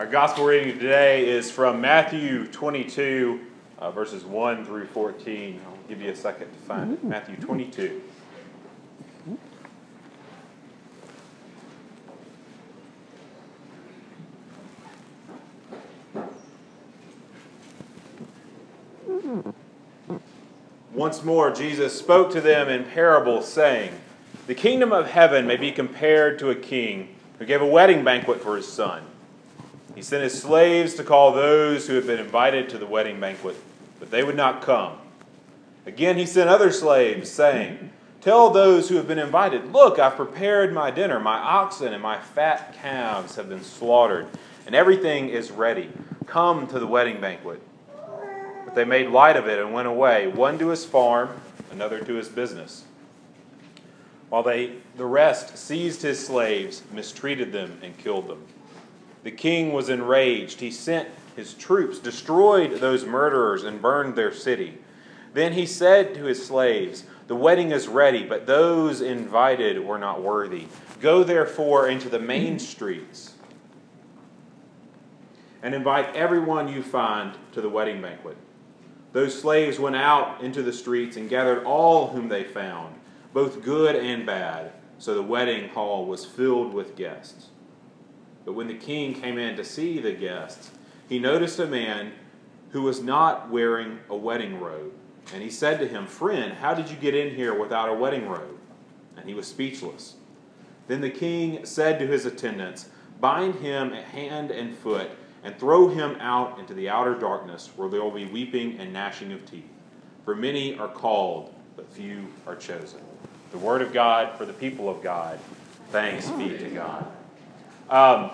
Our gospel reading today is from Matthew 22, uh, verses 1 through 14. I'll give you a second to find it. Matthew 22. Once more, Jesus spoke to them in parables, saying, The kingdom of heaven may be compared to a king who gave a wedding banquet for his son. He sent his slaves to call those who had been invited to the wedding banquet, but they would not come. Again, he sent other slaves, saying, Tell those who have been invited, Look, I've prepared my dinner. My oxen and my fat calves have been slaughtered, and everything is ready. Come to the wedding banquet. But they made light of it and went away, one to his farm, another to his business. While they, the rest seized his slaves, mistreated them, and killed them. The king was enraged. He sent his troops, destroyed those murderers, and burned their city. Then he said to his slaves, The wedding is ready, but those invited were not worthy. Go therefore into the main streets and invite everyone you find to the wedding banquet. Those slaves went out into the streets and gathered all whom they found, both good and bad, so the wedding hall was filled with guests. But when the king came in to see the guests, he noticed a man who was not wearing a wedding robe. And he said to him, Friend, how did you get in here without a wedding robe? And he was speechless. Then the king said to his attendants, Bind him at hand and foot and throw him out into the outer darkness where there will be weeping and gnashing of teeth. For many are called, but few are chosen. The word of God for the people of God. Thanks be to God. Um,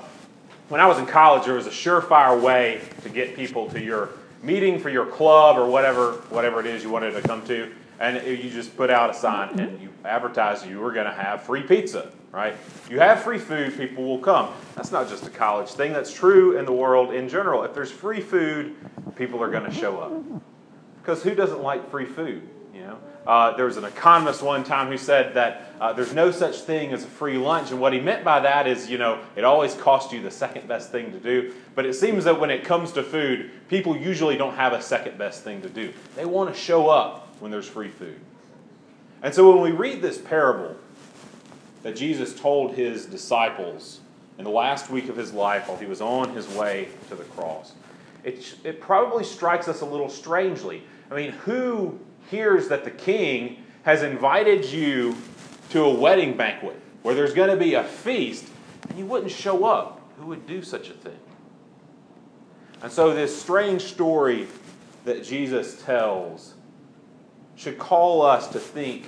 when I was in college, there was a surefire way to get people to your meeting for your club or whatever, whatever it is you wanted to come to. And you just put out a sign and you advertise you were going to have free pizza right? You have free food, people will come. That's not just a college thing, that's true in the world in general. If there's free food, people are going to show up. Because who doesn't like free food? Know? Uh, there was an economist one time who said that uh, there's no such thing as a free lunch, and what he meant by that is, you know, it always costs you the second best thing to do. But it seems that when it comes to food, people usually don't have a second best thing to do. They want to show up when there's free food. And so when we read this parable, that Jesus told his disciples in the last week of his life while he was on his way to the cross. It, it probably strikes us a little strangely. I mean, who hears that the king has invited you to a wedding banquet where there's going to be a feast and you wouldn't show up? Who would do such a thing? And so, this strange story that Jesus tells should call us to think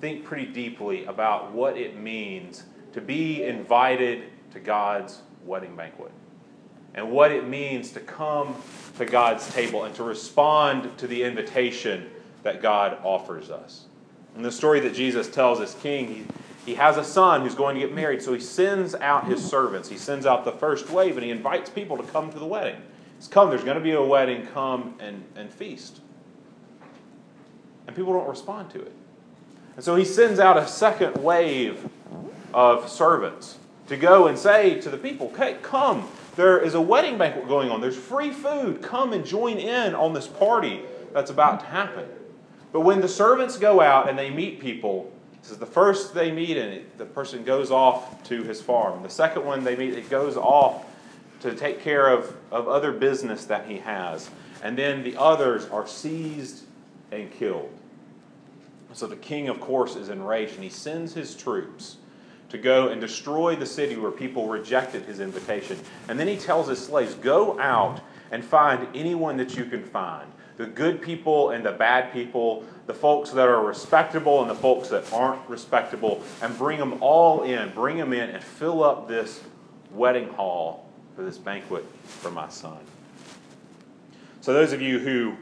think pretty deeply about what it means to be invited to God's wedding banquet and what it means to come to God's table and to respond to the invitation that God offers us. In the story that Jesus tells as king, he, he has a son who's going to get married, so he sends out his servants. He sends out the first wave and he invites people to come to the wedding. He's come, there's going to be a wedding, come and, and feast. And people don't respond to it. And so he sends out a second wave of servants to go and say to the people, okay, come, there is a wedding banquet going on. There's free food. Come and join in on this party that's about to happen. But when the servants go out and they meet people, this is the first they meet, and the person goes off to his farm. The second one they meet, it goes off to take care of, of other business that he has. And then the others are seized and killed. So the king, of course, is enraged and he sends his troops to go and destroy the city where people rejected his invitation. And then he tells his slaves, Go out and find anyone that you can find the good people and the bad people, the folks that are respectable and the folks that aren't respectable, and bring them all in. Bring them in and fill up this wedding hall for this banquet for my son. So, those of you who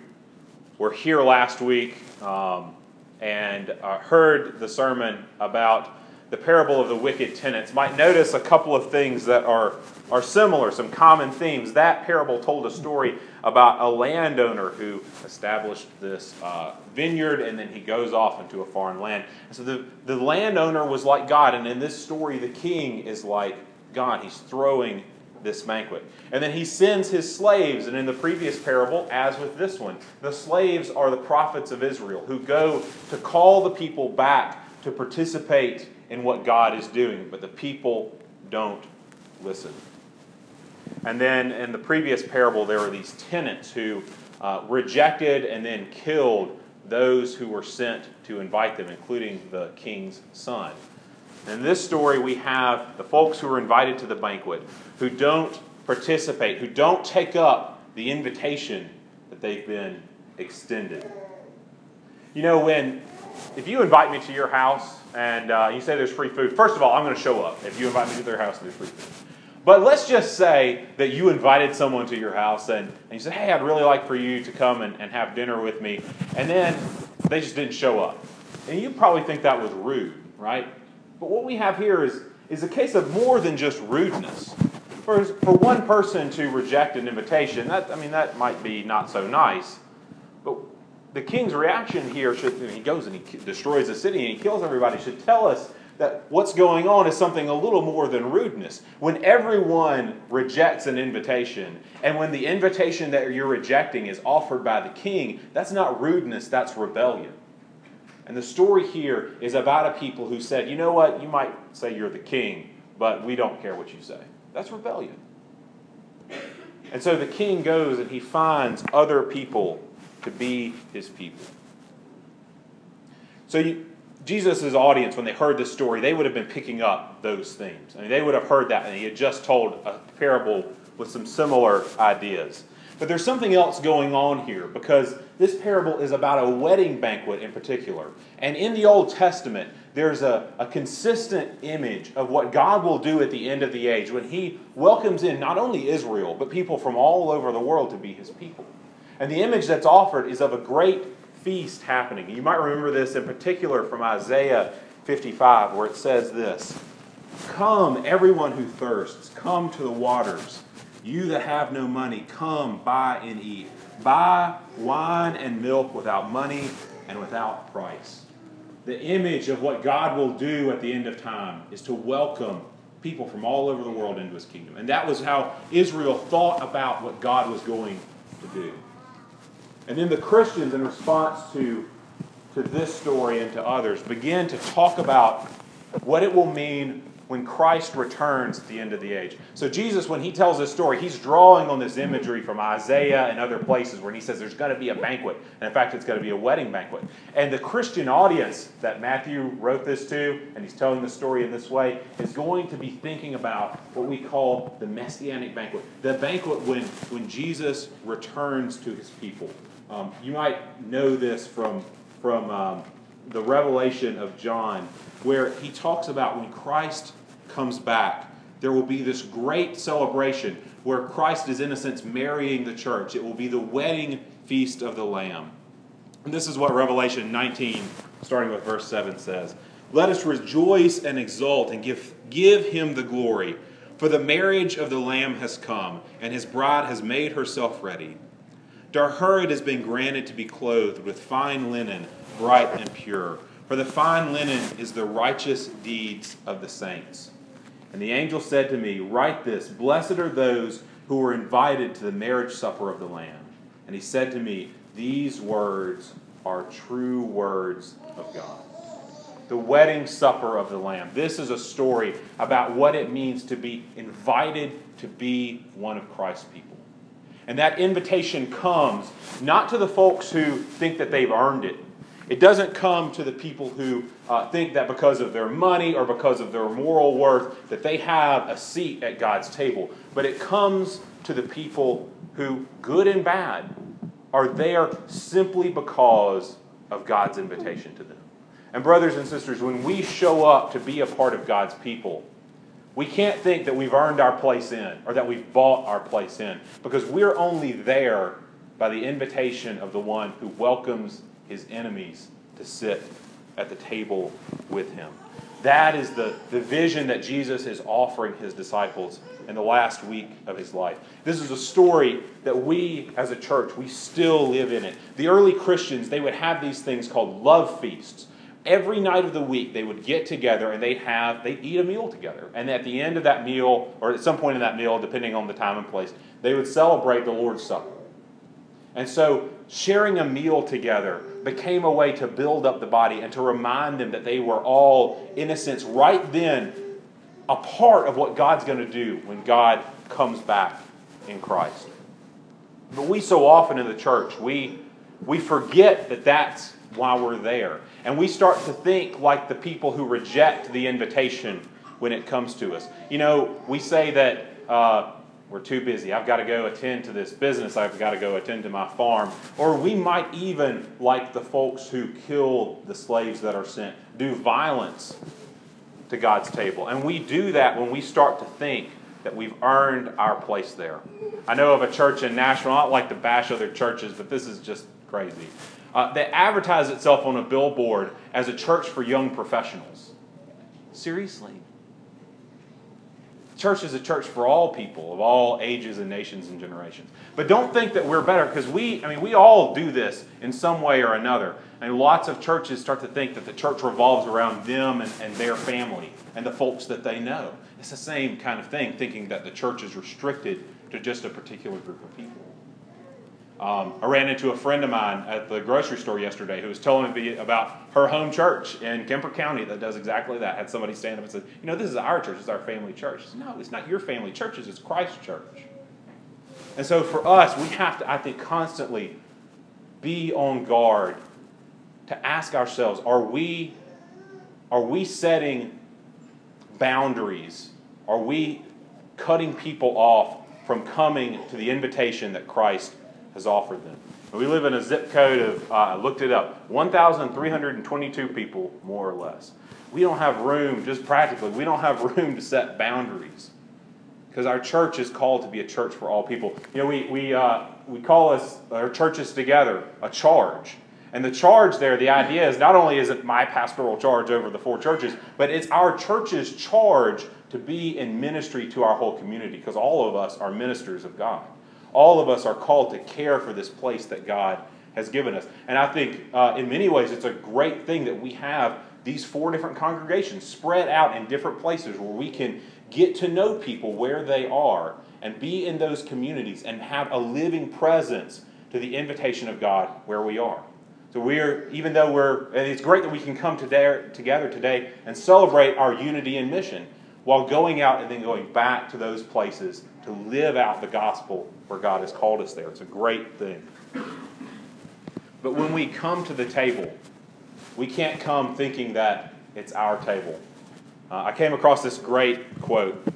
were here last week, um, and uh, heard the sermon about the parable of the wicked tenants might notice a couple of things that are, are similar, some common themes. That parable told a story about a landowner who established this uh, vineyard and then he goes off into a foreign land. And so the, the landowner was like God, and in this story, the king is like God. He's throwing this banquet. And then he sends his slaves, and in the previous parable, as with this one, the slaves are the prophets of Israel who go to call the people back to participate in what God is doing, but the people don't listen. And then in the previous parable, there were these tenants who uh, rejected and then killed those who were sent to invite them, including the king's son. In this story, we have the folks who are invited to the banquet who don't participate, who don't take up the invitation that they've been extended. You know, when if you invite me to your house and uh, you say there's free food, first of all, I'm going to show up if you invite me to their house and there's free food. But let's just say that you invited someone to your house and, and you said, hey, I'd really like for you to come and, and have dinner with me. And then they just didn't show up. And you probably think that was rude, right? But what we have here is, is a case of more than just rudeness. For, for one person to reject an invitation, that, I mean, that might be not so nice. But the king's reaction here should, he goes and he destroys the city and he kills everybody, should tell us that what's going on is something a little more than rudeness. When everyone rejects an invitation, and when the invitation that you're rejecting is offered by the king, that's not rudeness, that's rebellion. And the story here is about a people who said, you know what, you might say you're the king, but we don't care what you say. That's rebellion. And so the king goes and he finds other people to be his people. So Jesus' audience, when they heard this story, they would have been picking up those themes. I mean, they would have heard that, and he had just told a parable with some similar ideas. But there's something else going on here because this parable is about a wedding banquet in particular. And in the Old Testament, there's a, a consistent image of what God will do at the end of the age when He welcomes in not only Israel, but people from all over the world to be His people. And the image that's offered is of a great feast happening. You might remember this in particular from Isaiah 55, where it says this Come, everyone who thirsts, come to the waters. You that have no money, come buy and eat. Buy wine and milk without money and without price. The image of what God will do at the end of time is to welcome people from all over the world into his kingdom. And that was how Israel thought about what God was going to do. And then the Christians, in response to, to this story and to others, begin to talk about what it will mean when Christ returns at the end of the age. So, Jesus, when he tells this story, he's drawing on this imagery from Isaiah and other places where he says there's going to be a banquet. And in fact, it's going to be a wedding banquet. And the Christian audience that Matthew wrote this to, and he's telling the story in this way, is going to be thinking about what we call the messianic banquet the banquet when, when Jesus returns to his people. Um, you might know this from, from um, the revelation of John, where he talks about when Christ comes back, there will be this great celebration where Christ is, in a sense, marrying the church. It will be the wedding feast of the Lamb. And this is what Revelation 19, starting with verse 7, says Let us rejoice and exult and give, give him the glory, for the marriage of the Lamb has come, and his bride has made herself ready. It has been granted to be clothed with fine linen, bright and pure. For the fine linen is the righteous deeds of the saints. And the angel said to me, Write this Blessed are those who were invited to the marriage supper of the Lamb. And he said to me, These words are true words of God. The wedding supper of the Lamb. This is a story about what it means to be invited to be one of Christ's people. And that invitation comes not to the folks who think that they've earned it, it doesn't come to the people who uh, think that because of their money or because of their moral worth that they have a seat at God's table. But it comes to the people who, good and bad, are there simply because of God's invitation to them. And, brothers and sisters, when we show up to be a part of God's people, we can't think that we've earned our place in or that we've bought our place in because we're only there by the invitation of the one who welcomes his enemies to sit at the table with him. That is the, the vision that Jesus is offering his disciples in the last week of his life. This is a story that we as a church, we still live in it. The early Christians, they would have these things called love feasts. Every night of the week they would get together and they'd have they'd eat a meal together. And at the end of that meal or at some point in that meal depending on the time and place they would celebrate the lord's supper. And so sharing a meal together became a way to build up the body and to remind them that they were all in a sense right then a part of what god's going to do when god comes back in christ. But we so often in the church we we forget that that's why we're there and we start to think like the people who reject the invitation when it comes to us. You know, we say that uh, we're too busy. I've got to go attend to this business. I've got to go attend to my farm. Or we might even, like the folks who kill the slaves that are sent, do violence to God's table. And we do that when we start to think that we've earned our place there. I know of a church in Nashville, I don't like to bash other churches, but this is just crazy uh, that advertised itself on a billboard as a church for young professionals. Seriously. Church is a church for all people of all ages and nations and generations. But don't think that we're better because we, I mean, we all do this in some way or another. And lots of churches start to think that the church revolves around them and, and their family and the folks that they know. It's the same kind of thing, thinking that the church is restricted to just a particular group of people. Um, I ran into a friend of mine at the grocery store yesterday who was telling me about her home church in Kemper County that does exactly that. Had somebody stand up and said, "You know, this is our church. It's our family church." Said, no, it's not your family church. It's Christ's church. And so for us, we have to, I think, constantly be on guard to ask ourselves: Are we, are we setting boundaries? Are we cutting people off from coming to the invitation that Christ has offered them. We live in a zip code of, uh, I looked it up, 1,322 people, more or less. We don't have room, just practically, we don't have room to set boundaries. Because our church is called to be a church for all people. You know, we, we, uh, we call us, our churches together, a charge. And the charge there, the idea is not only is it my pastoral charge over the four churches, but it's our church's charge to be in ministry to our whole community because all of us are ministers of God all of us are called to care for this place that God has given us. And I think uh, in many ways it's a great thing that we have these four different congregations spread out in different places where we can get to know people where they are and be in those communities and have a living presence to the invitation of God where we are. So we're, even though we're, and it's great that we can come together today and celebrate our unity and mission while going out and then going back to those places to live out the gospel where God has called us there. It's a great thing. But when we come to the table, we can't come thinking that it's our table. Uh, I came across this great quote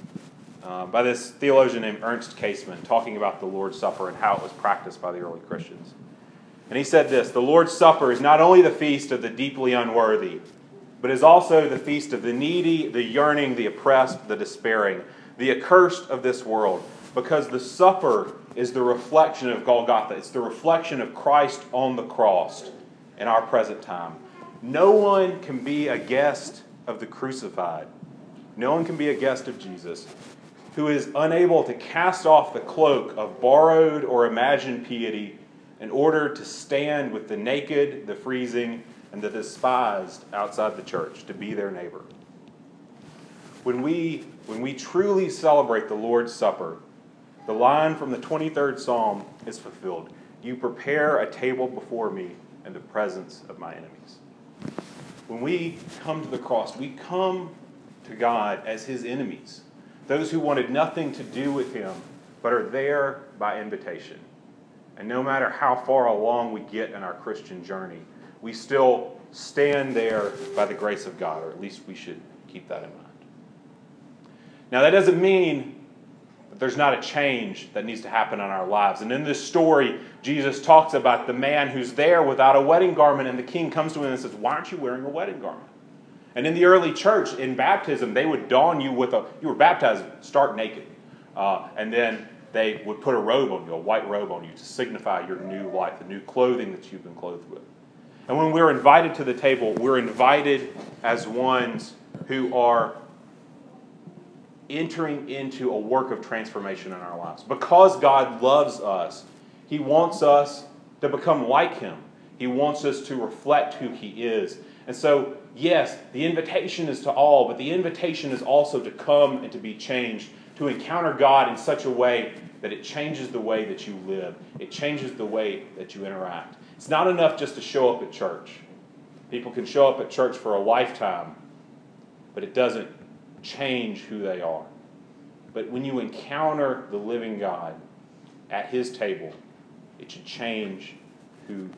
uh, by this theologian named Ernst Käsemann talking about the Lord's Supper and how it was practiced by the early Christians. And he said this The Lord's Supper is not only the feast of the deeply unworthy, but is also the feast of the needy, the yearning, the oppressed, the despairing, the accursed of this world, because the supper is the reflection of Golgotha. It's the reflection of Christ on the cross in our present time. No one can be a guest of the crucified. No one can be a guest of Jesus who is unable to cast off the cloak of borrowed or imagined piety in order to stand with the naked, the freezing, and the despised outside the church, to be their neighbor. When we, when we truly celebrate the Lord's Supper, the line from the 23rd Psalm is fulfilled You prepare a table before me in the presence of my enemies. When we come to the cross, we come to God as his enemies, those who wanted nothing to do with him, but are there by invitation. And no matter how far along we get in our Christian journey, we still stand there by the grace of God, or at least we should keep that in mind. Now, that doesn't mean that there's not a change that needs to happen in our lives. And in this story, Jesus talks about the man who's there without a wedding garment, and the king comes to him and says, Why aren't you wearing a wedding garment? And in the early church, in baptism, they would don you with a, you were baptized stark naked. Uh, and then they would put a robe on you, a white robe on you, to signify your new life, the new clothing that you've been clothed with. And when we're invited to the table, we're invited as ones who are entering into a work of transformation in our lives. Because God loves us, He wants us to become like Him. He wants us to reflect who He is. And so, yes, the invitation is to all, but the invitation is also to come and to be changed, to encounter God in such a way that it changes the way that you live, it changes the way that you interact. It's not enough just to show up at church. People can show up at church for a lifetime, but it doesn't change who they are. But when you encounter the living God at His table, it should change who